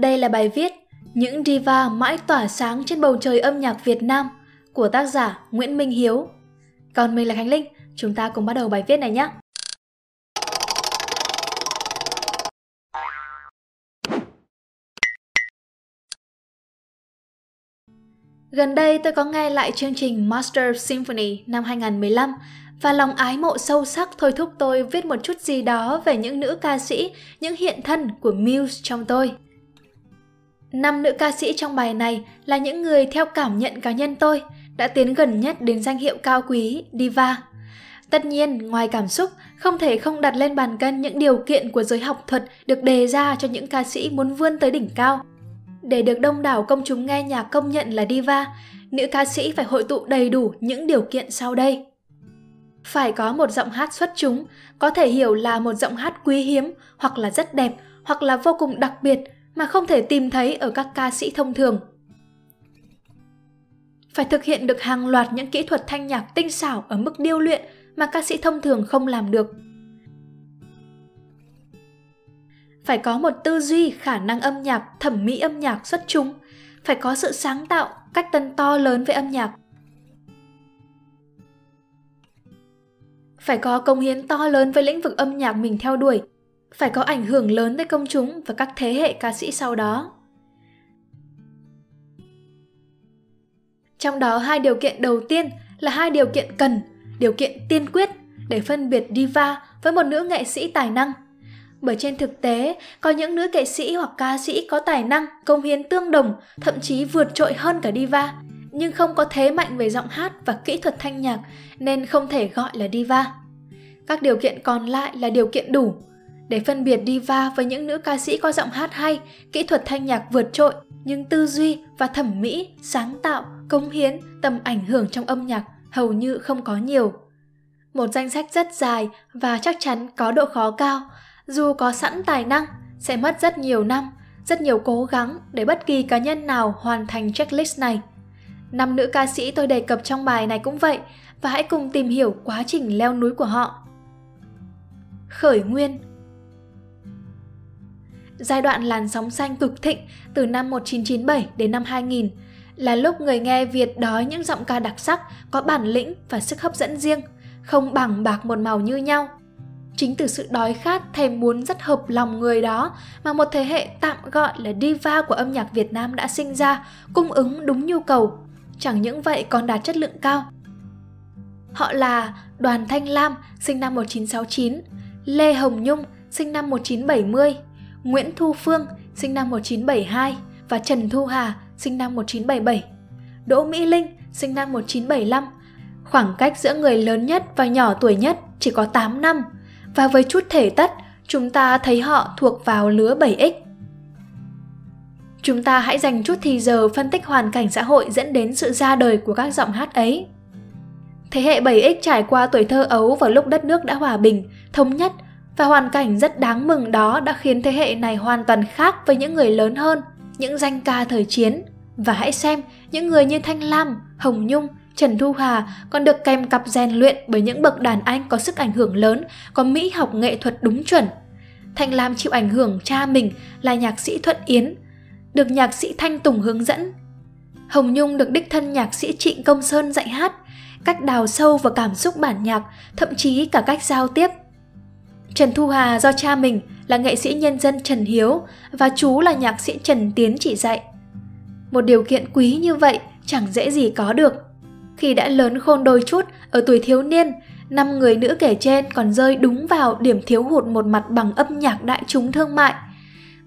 Đây là bài viết Những diva mãi tỏa sáng trên bầu trời âm nhạc Việt Nam của tác giả Nguyễn Minh Hiếu. Còn mình là Khánh Linh, chúng ta cùng bắt đầu bài viết này nhé. Gần đây tôi có nghe lại chương trình Master Symphony năm 2015 và lòng ái mộ sâu sắc thôi thúc tôi viết một chút gì đó về những nữ ca sĩ, những hiện thân của Muse trong tôi. Năm nữ ca sĩ trong bài này là những người theo cảm nhận cá nhân tôi đã tiến gần nhất đến danh hiệu cao quý Diva. Tất nhiên, ngoài cảm xúc, không thể không đặt lên bàn cân những điều kiện của giới học thuật được đề ra cho những ca sĩ muốn vươn tới đỉnh cao. Để được đông đảo công chúng nghe nhạc công nhận là diva, nữ ca sĩ phải hội tụ đầy đủ những điều kiện sau đây. Phải có một giọng hát xuất chúng, có thể hiểu là một giọng hát quý hiếm, hoặc là rất đẹp, hoặc là vô cùng đặc biệt mà không thể tìm thấy ở các ca sĩ thông thường. Phải thực hiện được hàng loạt những kỹ thuật thanh nhạc tinh xảo ở mức điêu luyện mà ca sĩ thông thường không làm được. Phải có một tư duy, khả năng âm nhạc, thẩm mỹ âm nhạc xuất chúng, phải có sự sáng tạo, cách tân to lớn với âm nhạc. Phải có công hiến to lớn với lĩnh vực âm nhạc mình theo đuổi, phải có ảnh hưởng lớn tới công chúng và các thế hệ ca sĩ sau đó. Trong đó hai điều kiện đầu tiên là hai điều kiện cần, điều kiện tiên quyết để phân biệt diva với một nữ nghệ sĩ tài năng. Bởi trên thực tế, có những nữ nghệ sĩ hoặc ca sĩ có tài năng, công hiến tương đồng, thậm chí vượt trội hơn cả diva, nhưng không có thế mạnh về giọng hát và kỹ thuật thanh nhạc nên không thể gọi là diva. Các điều kiện còn lại là điều kiện đủ, để phân biệt diva với những nữ ca sĩ có giọng hát hay, kỹ thuật thanh nhạc vượt trội, nhưng tư duy và thẩm mỹ, sáng tạo, cống hiến, tầm ảnh hưởng trong âm nhạc hầu như không có nhiều. Một danh sách rất dài và chắc chắn có độ khó cao, dù có sẵn tài năng, sẽ mất rất nhiều năm, rất nhiều cố gắng để bất kỳ cá nhân nào hoàn thành checklist này. Năm nữ ca sĩ tôi đề cập trong bài này cũng vậy, và hãy cùng tìm hiểu quá trình leo núi của họ. Khởi nguyên giai đoạn làn sóng xanh cực thịnh từ năm 1997 đến năm 2000 là lúc người nghe Việt đói những giọng ca đặc sắc, có bản lĩnh và sức hấp dẫn riêng, không bằng bạc một màu như nhau. Chính từ sự đói khát thèm muốn rất hợp lòng người đó mà một thế hệ tạm gọi là diva của âm nhạc Việt Nam đã sinh ra, cung ứng đúng nhu cầu. Chẳng những vậy còn đạt chất lượng cao. Họ là Đoàn Thanh Lam, sinh năm 1969, Lê Hồng Nhung, sinh năm 1970, Nguyễn Thu Phương, sinh năm 1972 và Trần Thu Hà, sinh năm 1977. Đỗ Mỹ Linh, sinh năm 1975. Khoảng cách giữa người lớn nhất và nhỏ tuổi nhất chỉ có 8 năm và với chút thể tất, chúng ta thấy họ thuộc vào lứa 7X. Chúng ta hãy dành chút thì giờ phân tích hoàn cảnh xã hội dẫn đến sự ra đời của các giọng hát ấy. Thế hệ 7X trải qua tuổi thơ ấu vào lúc đất nước đã hòa bình, thống nhất và hoàn cảnh rất đáng mừng đó đã khiến thế hệ này hoàn toàn khác với những người lớn hơn, những danh ca thời chiến. Và hãy xem, những người như Thanh Lam, Hồng Nhung, Trần Thu Hà còn được kèm cặp rèn luyện bởi những bậc đàn anh có sức ảnh hưởng lớn, có mỹ học nghệ thuật đúng chuẩn. Thanh Lam chịu ảnh hưởng cha mình là nhạc sĩ Thuận Yến, được nhạc sĩ Thanh Tùng hướng dẫn. Hồng Nhung được đích thân nhạc sĩ Trịnh Công Sơn dạy hát, cách đào sâu vào cảm xúc bản nhạc, thậm chí cả cách giao tiếp Trần Thu Hà do cha mình là nghệ sĩ nhân dân Trần Hiếu và chú là nhạc sĩ Trần Tiến chỉ dạy. Một điều kiện quý như vậy chẳng dễ gì có được. Khi đã lớn khôn đôi chút ở tuổi thiếu niên, năm người nữ kể trên còn rơi đúng vào điểm thiếu hụt một mặt bằng âm nhạc đại chúng thương mại.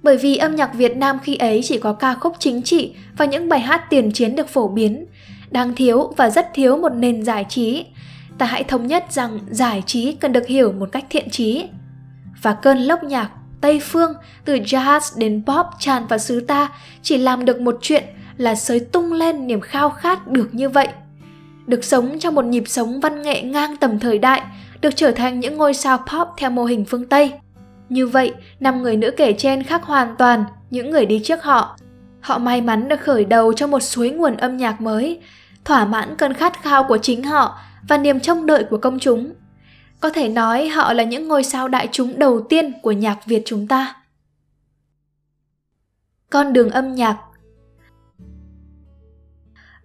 Bởi vì âm nhạc Việt Nam khi ấy chỉ có ca khúc chính trị và những bài hát tiền chiến được phổ biến, đang thiếu và rất thiếu một nền giải trí, ta hãy thống nhất rằng giải trí cần được hiểu một cách thiện trí. Và cơn lốc nhạc Tây Phương từ jazz đến pop tràn vào xứ ta chỉ làm được một chuyện là sới tung lên niềm khao khát được như vậy. Được sống trong một nhịp sống văn nghệ ngang tầm thời đại, được trở thành những ngôi sao pop theo mô hình phương Tây. Như vậy, năm người nữ kể trên khác hoàn toàn những người đi trước họ. Họ may mắn được khởi đầu cho một suối nguồn âm nhạc mới, thỏa mãn cơn khát khao của chính họ và niềm trông đợi của công chúng. Có thể nói họ là những ngôi sao đại chúng đầu tiên của nhạc Việt chúng ta. con đường âm nhạc.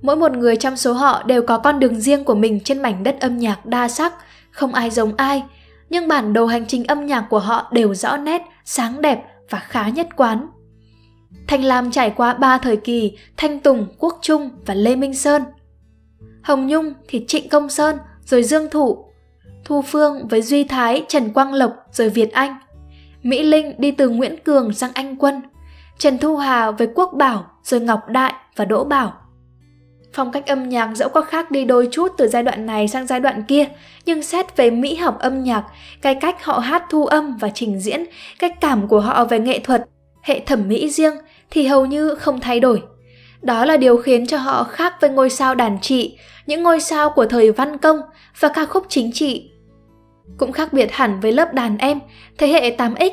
Mỗi một người trong số họ đều có con đường riêng của mình trên mảnh đất âm nhạc đa sắc, không ai giống ai, nhưng bản đồ hành trình âm nhạc của họ đều rõ nét, sáng đẹp và khá nhất quán. Thanh Lam trải qua ba thời kỳ Thanh Tùng, Quốc Trung và Lê Minh Sơn. Hồng Nhung thì Trịnh Công Sơn rồi Dương Thụ. Thu Phương với Duy Thái, Trần Quang Lộc rồi Việt Anh. Mỹ Linh đi từ Nguyễn Cường sang Anh Quân. Trần Thu Hà với Quốc Bảo rồi Ngọc Đại và Đỗ Bảo. Phong cách âm nhạc dẫu có khác đi đôi chút từ giai đoạn này sang giai đoạn kia, nhưng xét về mỹ học âm nhạc, cái cách họ hát thu âm và trình diễn, cách cảm của họ về nghệ thuật, hệ thẩm mỹ riêng thì hầu như không thay đổi. Đó là điều khiến cho họ khác với ngôi sao đàn trị, những ngôi sao của thời văn công và ca khúc chính trị. Cũng khác biệt hẳn với lớp đàn em, thế hệ 8X.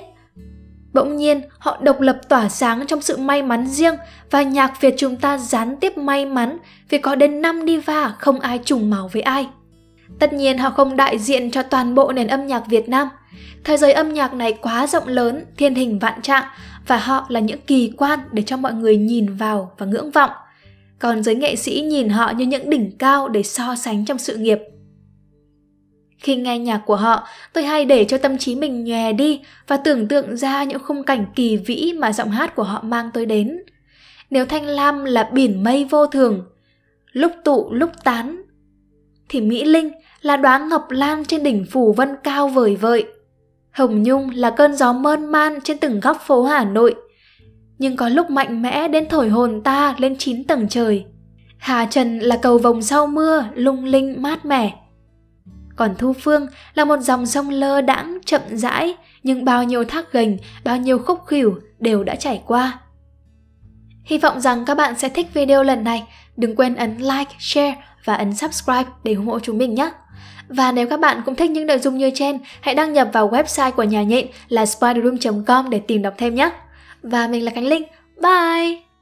Bỗng nhiên, họ độc lập tỏa sáng trong sự may mắn riêng và nhạc Việt chúng ta gián tiếp may mắn vì có đến 5 diva không ai trùng màu với ai. Tất nhiên họ không đại diện cho toàn bộ nền âm nhạc Việt Nam. Thời giới âm nhạc này quá rộng lớn, thiên hình vạn trạng và họ là những kỳ quan để cho mọi người nhìn vào và ngưỡng vọng. Còn giới nghệ sĩ nhìn họ như những đỉnh cao để so sánh trong sự nghiệp. Khi nghe nhạc của họ, tôi hay để cho tâm trí mình nhòe đi và tưởng tượng ra những khung cảnh kỳ vĩ mà giọng hát của họ mang tôi đến. Nếu Thanh Lam là biển mây vô thường, lúc tụ lúc tán, thì Mỹ Linh là đóa ngọc lan trên đỉnh phủ vân cao vời vợi. Hồng Nhung là cơn gió mơn man trên từng góc phố Hà Nội, nhưng có lúc mạnh mẽ đến thổi hồn ta lên chín tầng trời. Hà Trần là cầu vồng sau mưa, lung linh mát mẻ. Còn Thu Phương là một dòng sông lơ đãng chậm rãi, nhưng bao nhiêu thác gành, bao nhiêu khúc khỉu đều đã trải qua. Hy vọng rằng các bạn sẽ thích video lần này. Đừng quên ấn like, share và ấn subscribe để ủng hộ chúng mình nhé. Và nếu các bạn cũng thích những nội dung như trên, hãy đăng nhập vào website của nhà nhện là spiderroom.com để tìm đọc thêm nhé. Và mình là Khánh Linh. Bye!